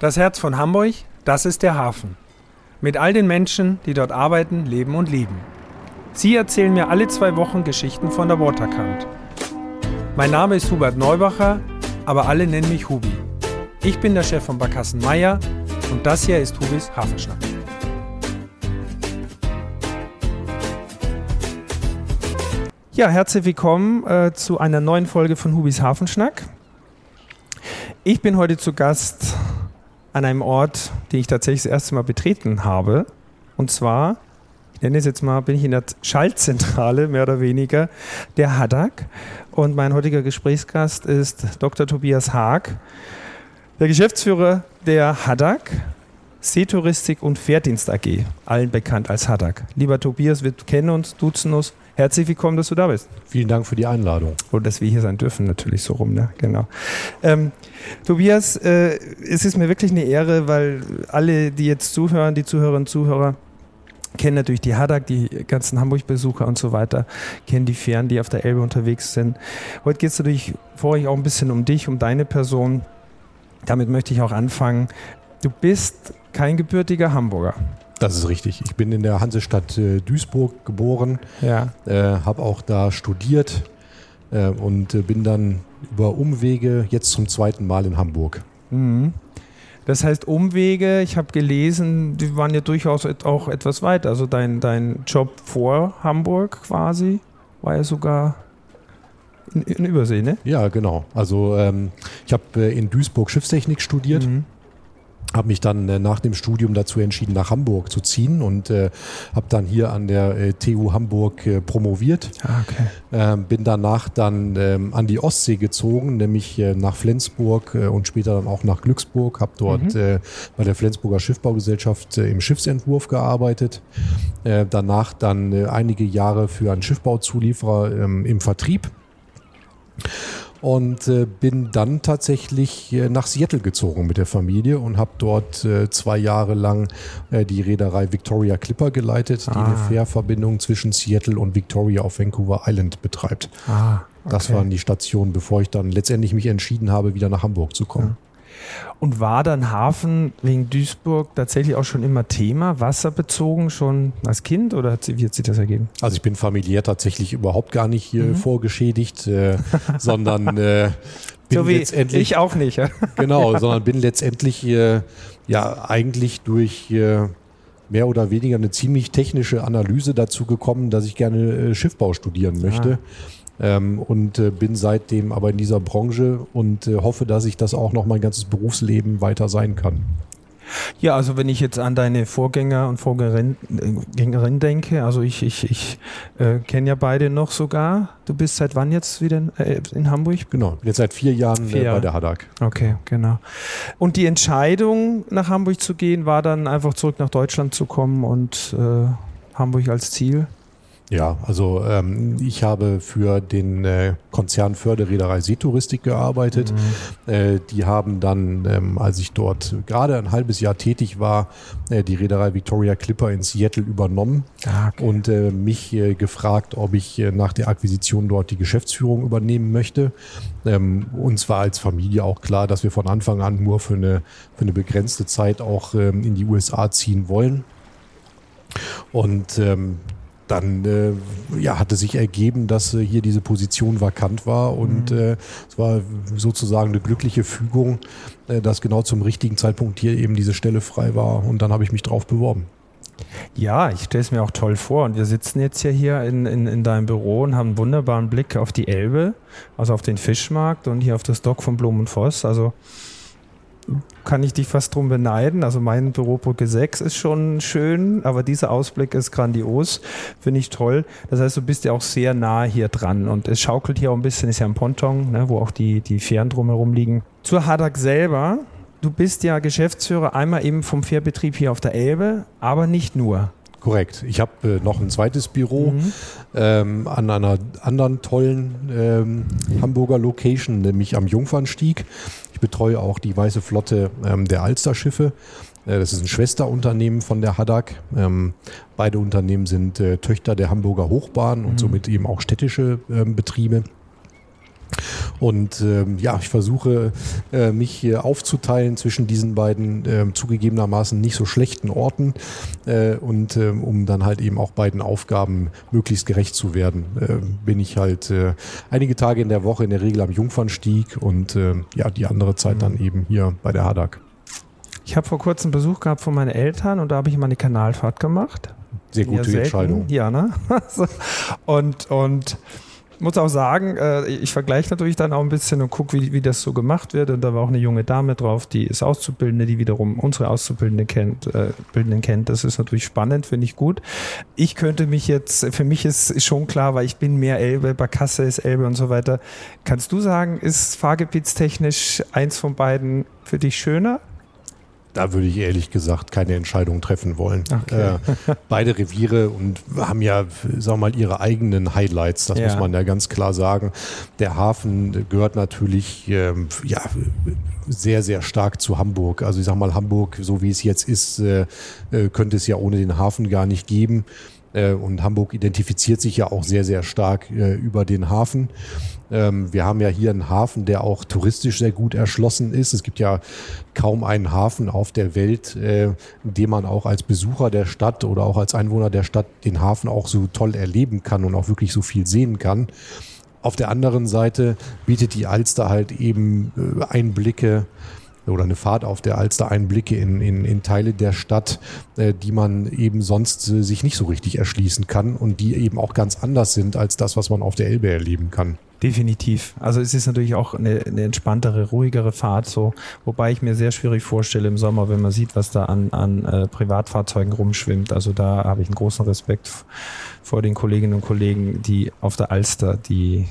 Das Herz von Hamburg, das ist der Hafen. Mit all den Menschen, die dort arbeiten, leben und lieben. Sie erzählen mir alle zwei Wochen Geschichten von der Waterkant. Mein Name ist Hubert Neubacher, aber alle nennen mich Hubi. Ich bin der Chef von Barkassen Meier und das hier ist Hubis Hafenschnack. Ja, herzlich willkommen äh, zu einer neuen Folge von Hubis Hafenschnack. Ich bin heute zu Gast an einem Ort, den ich tatsächlich das erste Mal betreten habe. Und zwar, ich nenne es jetzt mal, bin ich in der Schaltzentrale, mehr oder weniger, der Haddock. Und mein heutiger Gesprächsgast ist Dr. Tobias Haag, der Geschäftsführer der Haddock. Seetouristik und Fährdienst AG, allen bekannt als Haddock. Lieber Tobias, wir kennen uns, duzen uns. Herzlich willkommen, dass du da bist. Vielen Dank für die Einladung. Und dass wir hier sein dürfen, natürlich so rum, ne? Genau. Ähm, Tobias, äh, es ist mir wirklich eine Ehre, weil alle, die jetzt zuhören, die Zuhörerinnen und Zuhörer, kennen natürlich die Haddock, die ganzen Hamburg-Besucher und so weiter, kennen die Fähren, die auf der Elbe unterwegs sind. Heute geht es natürlich vorher auch ein bisschen um dich, um deine Person. Damit möchte ich auch anfangen. Du bist kein gebürtiger Hamburger. Das ist richtig. Ich bin in der Hansestadt äh, Duisburg geboren, Ja. äh, habe auch da studiert äh, und äh, bin dann über Umwege jetzt zum zweiten Mal in Hamburg. Mhm. Das heißt, Umwege, ich habe gelesen, die waren ja durchaus auch etwas weit. Also dein, dein Job vor Hamburg quasi war ja sogar in, in Übersee, ne? Ja, genau. Also ähm, ich habe äh, in Duisburg Schiffstechnik studiert, Mhm. Habe mich dann äh, nach dem Studium dazu entschieden, nach Hamburg zu ziehen und äh, habe dann hier an der äh, TU Hamburg äh, promoviert. Ah, okay. Ähm, bin danach dann ähm, an die Ostsee gezogen, nämlich äh, nach Flensburg äh, und später dann auch nach Glücksburg. Habe dort Mhm. äh, bei der Flensburger Schiffbaugesellschaft äh, im Schiffsentwurf gearbeitet. Äh, danach dann äh, einige Jahre für einen Schiffbauzulieferer ähm, im Vertrieb. Und äh, bin dann tatsächlich äh, nach Seattle gezogen mit der Familie und habe dort äh, zwei Jahre lang äh, die Reederei Victoria Clipper geleitet, die eine Ah. Fährverbindung zwischen Seattle und Victoria auf Vancouver Island betreibt. Ah, Das okay. waren die Stationen, bevor ich dann letztendlich mich entschieden habe, wieder nach Hamburg zu kommen. Und war dann Hafen wegen Duisburg tatsächlich auch schon immer Thema, wasserbezogen schon als Kind oder hat sie, wie hat sich das ergeben? Also ich bin familiär tatsächlich überhaupt gar nicht hier Mhm. vorgeschädigt, äh, sondern äh, bin so wie letztendlich ich auch nicht. Ja? genau, sondern bin letztendlich äh, ja eigentlich durch äh, mehr oder weniger eine ziemlich technische Analyse dazu gekommen, dass ich gerne äh, Schiffbau studieren möchte. Ähm, und äh, bin seitdem aber in dieser Branche und äh, hoffe, dass ich das auch noch mein ganzes Berufsleben weiter sein kann. Ja, also wenn ich jetzt an deine Vorgänger und Vorgängerin äh, denke, also ich, ich, ich äh, kenne ja beide noch sogar. Du bist seit wann jetzt wieder in, äh, in Hamburg? Genau, jetzt seit vier Jahren Vier äh, Jahre. bei der Haddock. Okay, genau. Und die Entscheidung, nach Hamburg zu gehen, war dann einfach zurück nach Deutschland zu kommen und äh, Hamburg als Ziel. Ja, also ähm, ich habe für den äh, Konzern Förderreederei Seetouristik gearbeitet. Äh, die haben dann, ähm, als ich dort gerade ein halbes Jahr tätig war, äh, die Reederei Victoria Clipper in Seattle übernommen Ah, okay. und äh, mich äh, gefragt, ob ich äh, nach der Akquisition dort die Geschäftsführung übernehmen möchte. Ähm, uns war als Familie auch klar, dass wir von Anfang an nur für eine, für eine begrenzte Zeit auch ähm, in die USA ziehen wollen. Und ähm, dann äh, ja, hatte sich ergeben, dass äh, hier diese Position vakant war und Mhm. äh, es war sozusagen eine glückliche Fügung, äh, dass genau zum richtigen Zeitpunkt hier eben diese Stelle frei war und dann habe ich mich drauf beworben. Ja, ich stelle es mir auch toll vor. Und wir sitzen jetzt ja hier in, in, in deinem Büro und haben einen wunderbaren Blick auf die Elbe, also auf den Fischmarkt und hier auf das Dock von Blum und Voss. Also kann ich dich fast drum beneiden. Also mein Bürobrücke 6 ist schon schön, aber dieser Ausblick ist grandios. Finde ich toll. Das heißt, du bist ja auch sehr nah hier dran und es schaukelt hier auch ein bisschen, ist ja ein Ponton, ne, wo auch die, die Fähren drumherum liegen. Zur Haddock selber. Du bist ja Geschäftsführer einmal eben vom Fährbetrieb hier auf der Elbe, aber nicht nur. Korrekt. Ich habe äh, noch ein zweites Büro Mhm. ähm, an einer anderen tollen ähm, Hamburger Location, nämlich am Jungfernstieg. Ich betreue auch die Weiße Flotte ähm, der Alsterschiffe. Äh, das ist ein Schwesterunternehmen von der Haddock. Ähm, beide Unternehmen sind äh, Töchter der Hamburger Hochbahn und Mhm. somit eben auch städtische ähm, Betriebe. Und ähm, ja, ich versuche äh, mich hier aufzuteilen zwischen diesen beiden äh, zugegebenermaßen nicht so schlechten Orten äh, und ähm, um dann halt eben auch beiden Aufgaben möglichst gerecht zu werden, äh, bin ich halt äh, einige Tage in der Woche in der Regel am Jungfernstieg und äh, ja, die andere Zeit dann eben hier bei der Hadak. Ich habe vor kurzem Besuch gehabt von meinen Eltern und da habe ich mal eine Kanalfahrt gemacht. Sehr gute selten, Entscheidung. Ja, ne? und, und muss auch sagen, äh, ich vergleiche natürlich dann auch ein bisschen und gucke, wie, wie das so gemacht wird. Und da war auch eine junge Dame drauf, die ist Auszubildende, die wiederum unsere Auszubildende kennt, äh, Bildenden kennt. Das ist natürlich spannend, finde ich gut. Ich könnte mich jetzt, für mich ist, ist schon klar, weil ich bin mehr Elbe, Barkasse ist Elbe und so weiter. Kannst du sagen, ist fahrgebietstechnisch eins von beiden für dich schöner? Da würde ich ehrlich gesagt keine Entscheidung treffen wollen. Okay. Äh, beide Reviere und haben ja, sagen wir mal, ihre eigenen Highlights, das Ja. muss man ja ganz klar sagen. Der Hafen gehört natürlich ähm, ja, sehr, sehr stark zu Hamburg. Also ich sag mal, Hamburg, so wie es jetzt ist, äh, äh, könnte es ja ohne den Hafen gar nicht geben. Äh, Und Hamburg identifiziert sich ja auch sehr, sehr stark äh, über den Hafen. Ähm, wir haben ja hier einen Hafen, der auch touristisch sehr gut erschlossen ist. Es gibt ja kaum einen Hafen auf der Welt, äh, in dem man auch als Besucher der Stadt oder auch als Einwohner der Stadt den Hafen auch so toll erleben kann und auch wirklich so viel sehen kann. Auf der anderen Seite bietet die Alster halt eben äh, Einblicke oder eine Fahrt auf der Alster Einblicke in, in, in Teile der Stadt, äh, die man eben sonst äh, sich nicht so richtig erschließen kann und die eben auch ganz anders sind als das, was man auf der Elbe erleben kann. Definitiv. Also es ist natürlich auch eine, eine entspanntere, ruhigere Fahrt so, wobei ich mir sehr schwierig vorstelle im Sommer, wenn man sieht, was da an, an äh, Privatfahrzeugen rumschwimmt. Also da habe ich einen großen Respekt vor den Kolleginnen und Kollegen, die auf der Alster die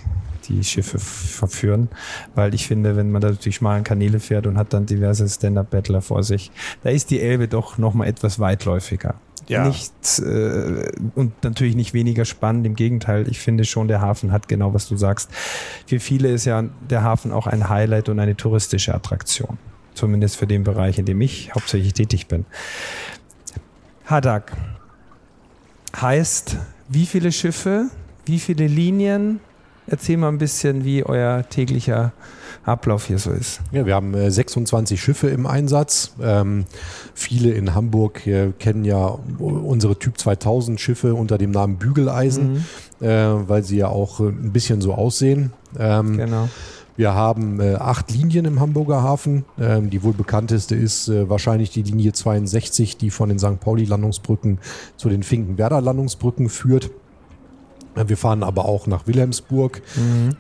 die Schiffe verführen, weil ich finde, wenn man da durch die schmalen Kanäle fährt und hat dann diverse Stand-Up-Battler vor sich, da ist die Elbe doch nochmal etwas weitläufiger. Ja. Nicht äh, und natürlich nicht weniger spannend, im Gegenteil, ich finde schon, der Hafen hat genau, was du sagst. Für viele ist ja der Hafen auch ein Highlight und eine touristische Attraktion. Zumindest für den Bereich, in dem ich hauptsächlich tätig bin. Hadak heißt, wie viele Schiffe, wie viele Linien? Erzähl mal ein bisschen, wie euer täglicher Ablauf hier so ist. Ja, wir haben äh, 26 Schiffe im Einsatz. Ähm, viele in Hamburg äh, kennen ja unsere Typ 2000 Schiffe unter dem Namen Bügeleisen, äh, weil sie ja auch äh, ein bisschen so aussehen. Ähm, Genau. Wir haben äh, acht Linien im Hamburger Hafen. Ähm, die wohl bekannteste ist äh, wahrscheinlich die Linie 62, die von den St. Pauli-Landungsbrücken zu den Finkenwerder-Landungsbrücken führt. Äh, Wir fahren aber auch nach Wilhelmsburg,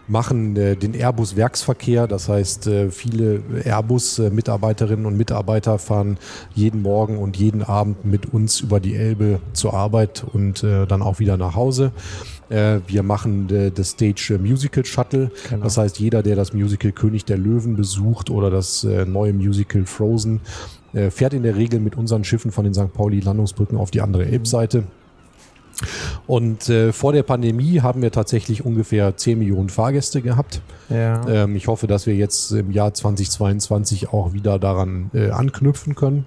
machen äh, den Airbus-Werksverkehr. Das heißt, äh, viele Airbus-Mitarbeiterinnen und Mitarbeiter fahren jeden Morgen und jeden Abend mit uns über die Elbe zur Arbeit und äh, dann auch wieder nach Hause. Äh, wir machen äh, das Stage äh, Musical Shuttle. Genau. Das heißt, jeder, der das Musical König der Löwen besucht oder das äh, neue Musical Frozen, äh, fährt in der Regel mit unseren Schiffen von den St. Pauli-Landungsbrücken auf die andere Elbseite. Und äh, vor der Pandemie haben wir tatsächlich ungefähr 10 Millionen Fahrgäste gehabt. Ja. Ähm, ich hoffe, dass wir jetzt im Jahr 2022 auch wieder daran äh, anknüpfen können.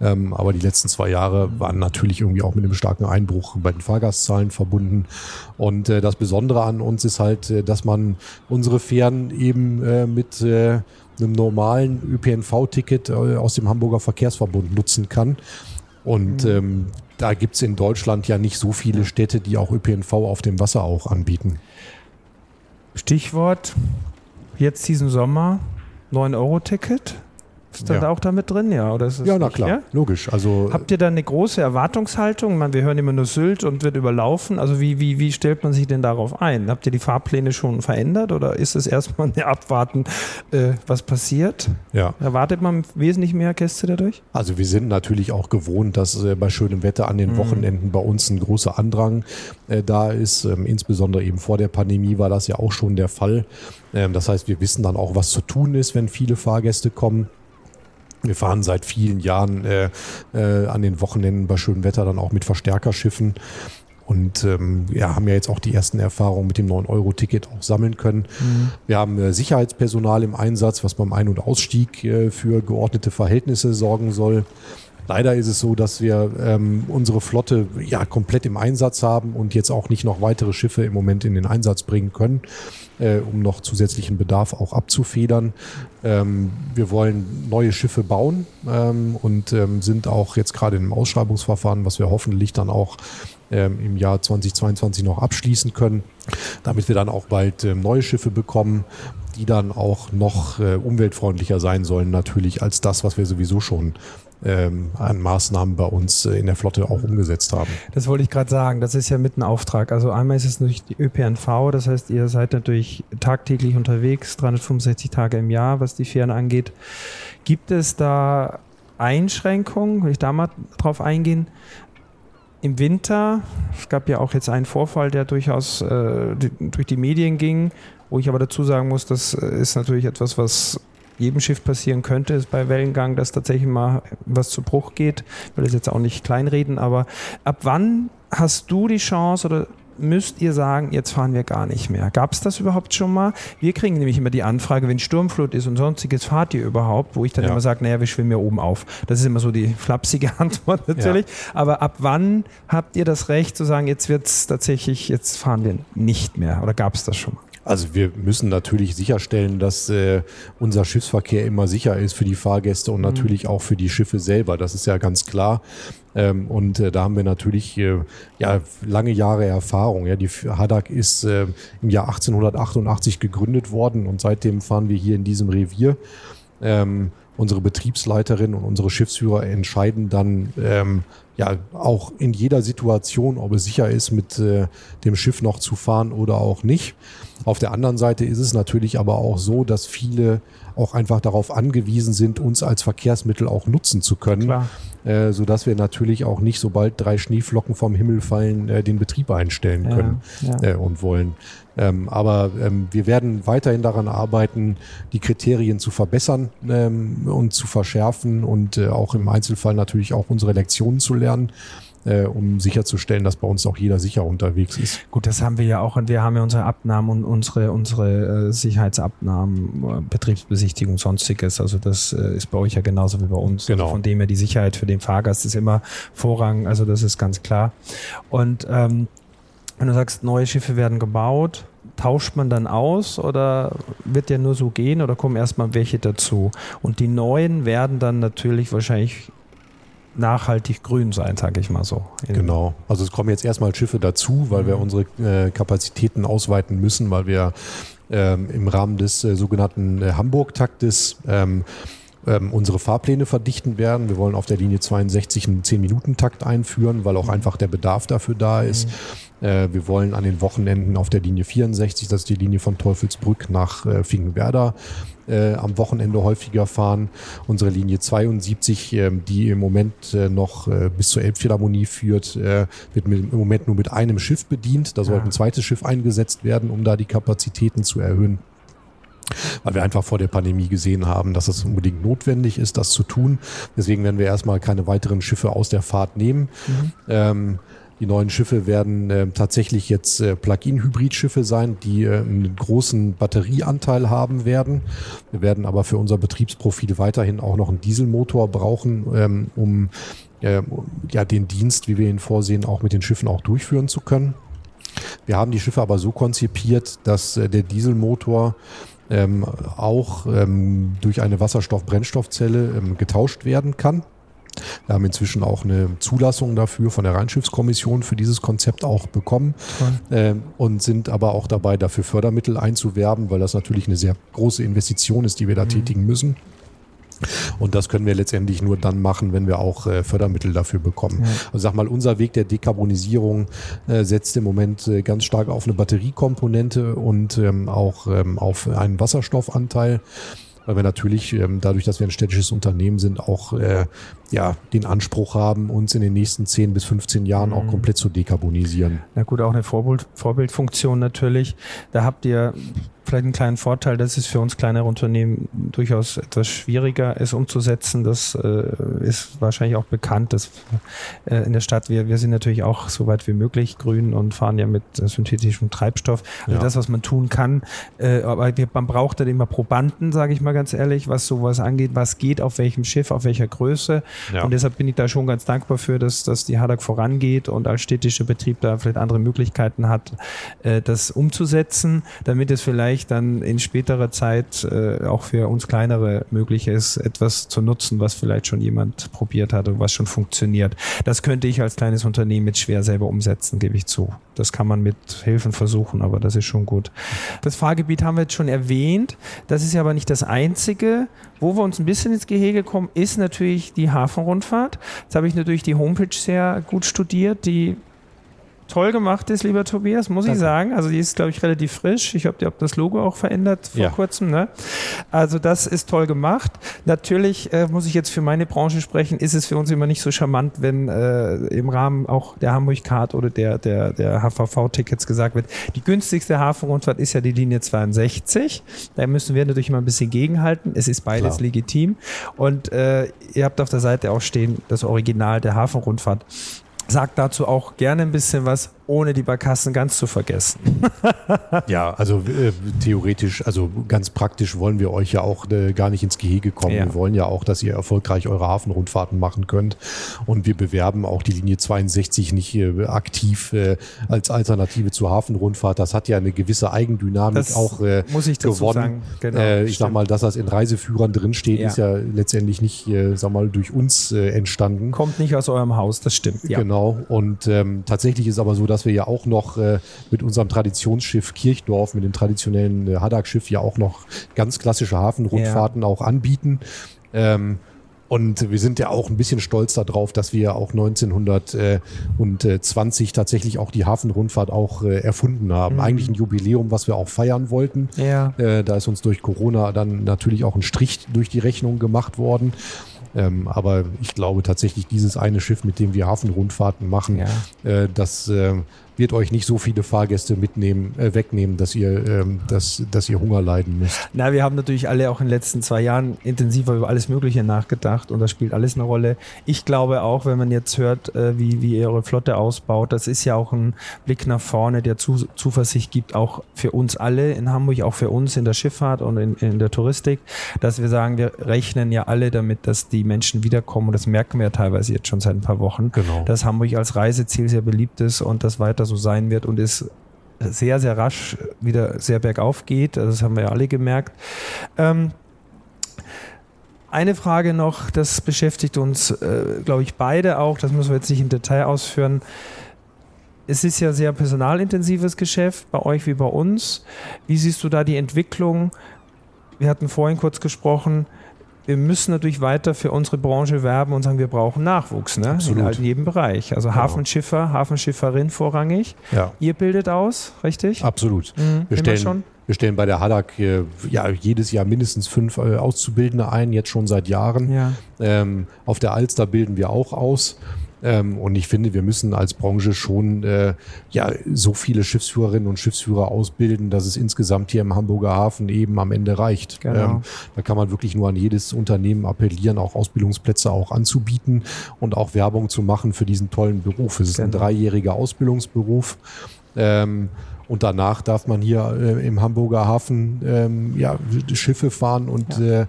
Ähm, aber die letzten zwei Jahre waren natürlich irgendwie auch mit einem starken Einbruch bei den Fahrgastzahlen verbunden. Und äh, das Besondere an uns ist halt, äh, dass man unsere Fähren eben äh, mit äh, einem normalen ÖPNV-Ticket äh, aus dem Hamburger Verkehrsverbund nutzen kann. Und ähm, da gibt's in Deutschland ja nicht so viele Städte, die auch ÖPNV auf dem Wasser auch anbieten. Stichwort jetzt diesen Sommer 9-Euro-Ticket. Ist dann Ja. auch damit drin, ja? Oder ist es Ja, na nicht, klar, ja? logisch. Also Habt ihr da eine große Erwartungshaltung? Man, wir hören immer nur Sylt und wird überlaufen. Also wie, wie, wie stellt man sich denn darauf ein? Habt ihr die Fahrpläne schon verändert oder ist es erstmal ein Abwarten, äh, was passiert? ja, Erwartet man wesentlich mehr Gäste dadurch? also wir sind natürlich auch gewohnt, dass äh, bei schönem Wetter an den Mhm. Wochenenden bei uns ein großer Andrang äh, da ist. Ähm, insbesondere eben vor der Pandemie war das ja auch schon der Fall. Ähm, das heißt, wir wissen dann auch, was zu tun ist, wenn viele Fahrgäste kommen. Wir fahren seit vielen Jahren äh, äh, an den Wochenenden bei schönem Wetter dann auch mit Verstärkerschiffen und ähm, ja, haben ja jetzt auch die ersten Erfahrungen mit dem 9-Euro-Ticket auch sammeln können. Wir haben äh, Sicherheitspersonal im Einsatz, was beim Ein- und Ausstieg äh, für geordnete Verhältnisse sorgen soll. Leider ist es so, dass wir ähm, unsere Flotte ja komplett im Einsatz haben und jetzt auch nicht noch weitere Schiffe im Moment in den Einsatz bringen können, äh, um noch zusätzlichen Bedarf auch abzufedern. Ähm, wir wollen neue Schiffe bauen ähm, und ähm, sind auch jetzt gerade im Ausschreibungsverfahren, was wir hoffentlich dann auch ähm, im Jahr 2022 noch abschließen können, damit wir dann auch bald ähm, neue Schiffe bekommen, die dann auch noch äh, umweltfreundlicher sein sollen natürlich als das, was wir sowieso schon ähm, an Maßnahmen bei uns äh, in der Flotte auch umgesetzt haben. Das wollte ich gerade sagen, das ist ja mit ein Auftrag. Also einmal ist es natürlich die ÖPNV, das heißt, ihr seid natürlich tagtäglich unterwegs, 365 Tage im Jahr, was die Fähren angeht. Gibt es da Einschränkungen, will ich da mal drauf eingehen, im Winter, es gab ja auch jetzt einen Vorfall, der durchaus äh, durch die Medien ging, wo ich aber dazu sagen muss, das äh, ist natürlich etwas, was jedem Schiff passieren könnte, ist bei Wellengang, dass tatsächlich mal was zu Bruch geht. Ich will das jetzt auch nicht kleinreden, aber ab wann hast du die Chance oder müsst ihr sagen, jetzt fahren wir gar nicht mehr. Gab es das überhaupt schon mal? Wir kriegen nämlich immer die Anfrage, wenn Sturmflut ist und sonstiges, fahrt ihr überhaupt? Wo ich dann ja. immer sage, naja, wir schwimmen ja oben auf. Das ist immer so die flapsige Antwort natürlich. Ja. Aber ab wann habt ihr das Recht zu sagen, jetzt wird es tatsächlich, jetzt fahren wir nicht mehr? Oder gab es das schon mal? Also wir müssen natürlich sicherstellen, dass äh, unser Schiffsverkehr immer sicher ist für die Fahrgäste und mhm. natürlich auch für die Schiffe selber. Das ist ja ganz klar. Ähm, und äh, da haben wir natürlich äh, ja lange Jahre Erfahrung. Ja, die Hadak ist äh, im Jahr 1888 gegründet worden und seitdem fahren wir hier in diesem Revier. Ähm, unsere Betriebsleiterin und unsere Schiffsführer entscheiden dann ähm, ja auch in jeder Situation, ob es sicher ist, mit äh, dem Schiff noch zu fahren oder auch nicht. Auf der anderen Seite ist es natürlich aber auch so, dass viele auch einfach darauf angewiesen sind, uns als Verkehrsmittel auch nutzen zu können. Klar. Äh, sodass wir natürlich auch nicht, sobald drei Schneeflocken vom Himmel fallen, äh, den Betrieb einstellen können ja, ja. Äh, und wollen. Ähm, aber ähm, wir werden weiterhin daran arbeiten, die Kriterien zu verbessern ähm, und zu verschärfen und äh, auch im Einzelfall natürlich auch unsere Lektionen zu lernen äh, um sicherzustellen, dass bei uns auch jeder sicher unterwegs ist. Gut, das haben wir ja auch und wir haben ja unsere Abnahmen und unsere, unsere äh, Sicherheitsabnahmen, äh, Betriebsbesichtigung, sonstiges. Also das äh, ist bei euch ja genauso wie bei uns. Genau. Also von dem her die Sicherheit für den Fahrgast ist immer Vorrang, also das ist ganz klar. Und ähm, wenn du sagst, neue Schiffe werden gebaut, tauscht man dann aus oder wird der nur so gehen oder kommen erstmal welche dazu? Und die neuen werden dann natürlich wahrscheinlich nachhaltig grün sein, sage ich mal so. Genau. Also es kommen jetzt erstmal Schiffe dazu, weil mhm. wir unsere äh, Kapazitäten ausweiten müssen, weil wir ähm, im Rahmen des äh, sogenannten äh, Hamburg-Taktes ähm, ähm, unsere Fahrpläne verdichten werden. Wir wollen auf der Linie 62 einen 10-Minuten-Takt einführen, weil auch mhm. einfach der Bedarf dafür da ist. Mhm. Äh, wir wollen an den Wochenenden auf der Linie 64, das ist die Linie von Teufelsbrück nach äh, Finkenwerder, äh, am Wochenende häufiger fahren. Unsere Linie 72, äh, die im Moment äh, noch äh, bis zur Elbphilharmonie führt, äh, wird mit, im Moment nur mit einem Schiff bedient. Da sollte ja. ein zweites Schiff eingesetzt werden, um da die Kapazitäten zu erhöhen weil wir einfach vor der Pandemie gesehen haben, dass es unbedingt notwendig ist, das zu tun. Deswegen werden wir erstmal keine weiteren Schiffe aus der Fahrt nehmen. Mhm. Ähm, die neuen Schiffe werden äh, tatsächlich jetzt äh, Plug-in-Hybrid-Schiffe sein, die äh, einen großen Batterieanteil haben werden. Wir werden aber für unser Betriebsprofil weiterhin auch noch einen Dieselmotor brauchen, ähm, um äh, ja, den Dienst, wie wir ihn vorsehen, auch mit den Schiffen auch durchführen zu können. Wir haben die Schiffe aber so konzipiert, dass äh, der Dieselmotor ähm, auch ähm, durch eine Wasserstoff-Brennstoffzelle ähm, getauscht werden kann. Wir haben inzwischen auch eine Zulassung dafür von der Rheinschiffskommission für dieses Konzept auch bekommen äh, und sind aber auch dabei, dafür Fördermittel einzuwerben, weil das natürlich eine sehr große Investition ist, die wir da mhm. tätigen müssen. Und das können wir letztendlich nur dann machen, wenn wir auch äh, Fördermittel dafür bekommen. Ja. Also sag mal, unser Weg der Dekarbonisierung äh, setzt im Moment äh, ganz stark auf eine Batteriekomponente und ähm, auch ähm, auf einen Wasserstoffanteil weil wir natürlich ähm, dadurch, dass wir ein städtisches Unternehmen sind, auch äh, ja, den Anspruch haben, uns in den nächsten 10 bis 15 Jahren auch mhm. komplett zu dekarbonisieren. Na gut, auch eine Vorbild, Vorbildfunktion natürlich. Da habt ihr vielleicht einen kleinen Vorteil, das ist für uns kleinere Unternehmen durchaus etwas schwieriger, es umzusetzen. Das äh, ist wahrscheinlich auch bekannt, dass äh, in der Stadt, wir, wir sind natürlich auch so weit wie möglich grün und fahren ja mit synthetischem Treibstoff. Also ja. das, was man tun kann. Äh, aber wir, man braucht dann immer Probanden, sage ich mal ganz ehrlich, was sowas angeht, was geht, auf welchem Schiff, auf welcher Größe. Ja. Und deshalb bin ich da schon ganz dankbar für, dass, dass die Hadak vorangeht und als städtischer Betrieb da vielleicht andere Möglichkeiten hat, äh, das umzusetzen, damit es vielleicht dann in späterer Zeit äh, auch für uns kleinere möglich ist, etwas zu nutzen, was vielleicht schon jemand probiert hat und was schon funktioniert. Das könnte ich als kleines Unternehmen mit schwer selber umsetzen, gebe ich zu. Das kann man mit Hilfen versuchen, aber das ist schon gut. Das Fahrgebiet haben wir jetzt schon erwähnt. Das ist ja aber nicht das einzige. Wo wir uns ein bisschen ins Gehege kommen, ist natürlich die Hafenrundfahrt. Jetzt habe ich natürlich die Homepage sehr gut studiert, die toll gemacht ist, lieber Tobias, muss Danke. ich sagen. Also die ist, glaube ich, relativ frisch. Ich habe hab das Logo auch verändert vor ja. kurzem. Ne? Also das ist toll gemacht. Natürlich äh, muss ich jetzt für meine Branche sprechen, ist es für uns immer nicht so charmant, wenn äh, im Rahmen auch der Hamburg Card oder der, der, der HVV-Tickets gesagt wird, die günstigste Hafenrundfahrt ist ja die Linie 62. Da müssen wir natürlich immer ein bisschen gegenhalten. Es ist beides Klar. legitim. Und äh, ihr habt auf der Seite auch stehen, das Original der Hafenrundfahrt. Sagt dazu auch gerne ein bisschen was ohne die Barkassen ganz zu vergessen. ja, also äh, theoretisch, also ganz praktisch wollen wir euch ja auch äh, gar nicht ins Gehege kommen. Ja. Wir wollen ja auch, dass ihr erfolgreich eure Hafenrundfahrten machen könnt. Und wir bewerben auch die Linie 62 nicht äh, aktiv äh, als Alternative zur Hafenrundfahrt. Das hat ja eine gewisse Eigendynamik das auch äh, muss ich dazu gewonnen. Sagen. Genau, äh, ich sag mal, dass das in Reiseführern drinsteht, ja. ist ja letztendlich nicht, sag mal, durch uns entstanden. Kommt nicht aus eurem Haus, das stimmt. Ja. Genau. Und ähm, tatsächlich ist aber so, dass dass wir ja auch noch äh, mit unserem Traditionsschiff Kirchdorf, mit dem traditionellen äh, Haddock-Schiff ja auch noch ganz klassische Hafenrundfahrten ja. auch anbieten. Ähm, und wir sind ja auch ein bisschen stolz darauf, dass wir auch 1920 tatsächlich auch die Hafenrundfahrt auch äh, erfunden haben. Mhm. Eigentlich ein Jubiläum, was wir auch feiern wollten. Ja. Äh, da ist uns durch Corona dann natürlich auch ein Strich durch die Rechnung gemacht worden. Ähm, aber ich glaube tatsächlich, dieses eine Schiff, mit dem wir Hafenrundfahrten machen, ja. äh, das äh, wird euch nicht so viele Fahrgäste mitnehmen, äh, wegnehmen, dass ihr, ähm, dass, dass ihr Hunger leiden müsst. Na, wir haben natürlich alle auch in den letzten zwei Jahren intensiver über alles Mögliche nachgedacht und das spielt alles eine Rolle. Ich glaube auch, wenn man jetzt hört, äh, wie, wie ihr eure Flotte ausbaut, das ist ja auch ein Blick nach vorne, der zu, Zuversicht gibt, auch für uns alle in Hamburg, auch für uns in der Schifffahrt und in, in der Touristik, dass wir sagen, wir rechnen ja alle damit, dass die Menschen wiederkommen und das merken wir ja teilweise jetzt schon seit ein paar Wochen, genau. dass Hamburg als Reiseziel sehr beliebt ist und das weiter so sein wird und es sehr, sehr rasch wieder sehr bergauf geht. Also das haben wir ja alle gemerkt. Ähm, eine Frage noch, das beschäftigt uns, äh, glaube ich, beide auch, das müssen wir jetzt nicht im Detail ausführen. Es ist ja sehr personalintensives Geschäft, bei euch wie bei uns. Wie siehst du da die Entwicklung? Wir hatten vorhin kurz gesprochen, wir müssen natürlich weiter für unsere Branche werben und sagen, wir brauchen Nachwuchs, ne? Absolut. In jedem Bereich. Also genau. Hafenschiffer, Hafenschifferin vorrangig. Ja. Ihr bildet aus, richtig? Absolut. Mhm. Wir, stellen, schon? wir stellen bei der Hadak äh, ja, jedes Jahr mindestens fünf äh, Auszubildende ein, jetzt schon seit Jahren. Ja. Ähm, auf der Alster bilden wir auch aus. Ähm, und ich finde, wir müssen als Branche schon äh, ja so viele Schiffsführerinnen und Schiffsführer ausbilden, dass es insgesamt hier im Hamburger Hafen eben am Ende reicht. Genau. Ähm, da kann man wirklich nur an jedes Unternehmen appellieren, auch Ausbildungsplätze auch anzubieten und auch Werbung zu machen für diesen tollen Beruf. Es ist genau. ein dreijähriger Ausbildungsberuf. Ähm, und danach darf man hier äh, im Hamburger Hafen ähm, ja, Schiffe fahren und ja. äh,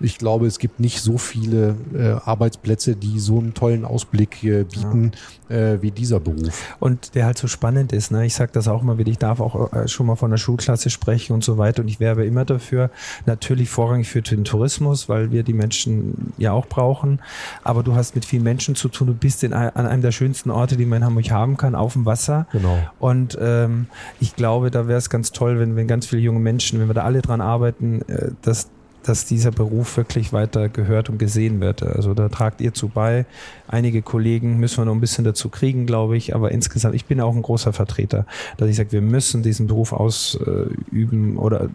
ich glaube, es gibt nicht so viele äh, Arbeitsplätze, die so einen tollen Ausblick bieten ja. äh, wie dieser Beruf. Und der halt so spannend ist. Ne? Ich sage das auch mal wieder, ich darf auch äh, schon mal von der Schulklasse sprechen und so weiter. Und ich werbe immer dafür, natürlich vorrangig für den Tourismus, weil wir die Menschen ja auch brauchen. Aber du hast mit vielen Menschen zu tun. Du bist in, an einem der schönsten Orte, die man in Hamburg haben kann, auf dem Wasser. Genau. Und ähm, ich glaube, da wäre es ganz toll, wenn, wenn ganz viele junge Menschen, wenn wir da alle dran arbeiten, äh, dass dass dieser Beruf wirklich weiter gehört und gesehen wird. Also da tragt ihr zu bei. Einige Kollegen müssen wir noch ein bisschen dazu kriegen, glaube ich, aber insgesamt, ich bin auch ein großer Vertreter, dass ich sage, wir müssen diesen Beruf ausüben oder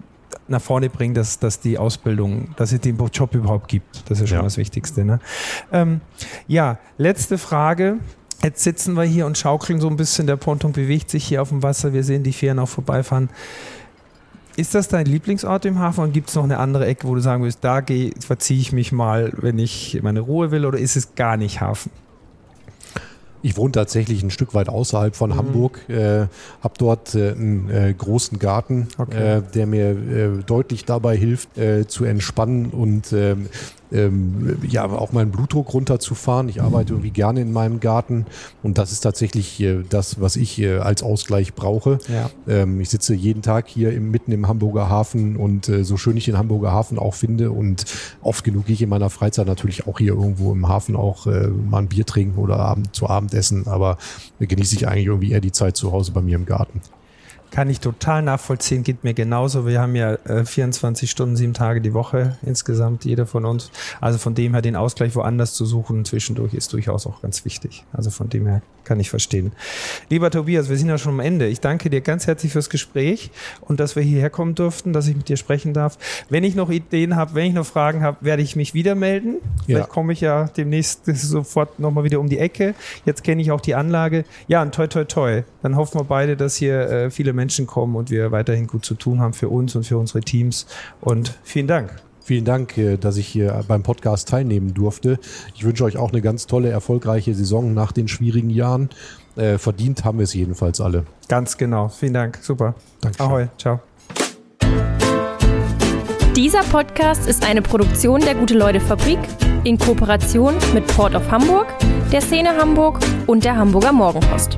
nach vorne bringen, dass, dass die Ausbildung, dass es den Job überhaupt gibt. Das ist schon ja. das Wichtigste. Ne? Ähm, ja, letzte Frage. Jetzt sitzen wir hier und schaukeln so ein bisschen. Der Ponton bewegt sich hier auf dem Wasser. Wir sehen die Fähren auch vorbeifahren Ist das dein Lieblingsort im Hafen und gibt es noch eine andere Ecke, wo du sagen würdest, da verziehe ich mich mal, wenn ich meine Ruhe will oder ist es gar nicht Hafen? Ich wohne tatsächlich ein Stück weit außerhalb von mhm. Hamburg, äh, habe dort äh, einen äh, großen Garten, okay. Äh, der mir äh, deutlich dabei hilft, äh, zu entspannen und ähm, ja, auch meinen Blutdruck runterzufahren. Ich arbeite irgendwie gerne in meinem Garten und das ist tatsächlich äh, das, was ich äh, als Ausgleich brauche. Ja. Ähm, ich sitze jeden Tag hier im, mitten im Hamburger Hafen und äh, so schön ich den Hamburger Hafen auch finde und oft genug gehe ich in meiner Freizeit natürlich auch hier irgendwo im Hafen auch äh, mal ein Bier trinken oder Abend, zu Abendessen, aber genieße ich eigentlich irgendwie eher die Zeit zu Hause bei mir im Garten. Kann ich total nachvollziehen, geht mir genauso. Wir haben ja äh, 24 Stunden, sieben Tage die Woche insgesamt, jeder von uns. Also von dem her den Ausgleich woanders zu suchen zwischendurch ist durchaus auch ganz wichtig. Also von dem her kann ich verstehen. Lieber Tobias, wir sind ja schon am Ende. Ich danke dir ganz herzlich fürs Gespräch und dass wir hierher kommen durften, dass ich mit dir sprechen darf. Wenn ich noch Ideen habe, wenn ich noch Fragen habe, werde ich mich wieder melden. Vielleicht ja. komme ich ja demnächst sofort nochmal wieder um die Ecke. Jetzt kenne ich auch die Anlage. Ja, und toi, toi, toi. Dann hoffen wir beide, dass hier äh, viele Menschen kommen und wir weiterhin gut zu tun haben für uns und für unsere Teams. Und vielen Dank. Vielen Dank, äh, dass ich hier beim Podcast teilnehmen durfte. Ich wünsche euch auch eine ganz tolle, erfolgreiche Saison nach den schwierigen Jahren. Äh, verdient haben wir es jedenfalls alle. Ganz genau. Vielen Dank. Super. Danke. Ahoi. Ciao. Dieser Podcast ist eine Produktion der Gute-Leute-Fabrik in Kooperation mit Port of Hamburg, der Szene Hamburg und der Hamburger Morgenpost.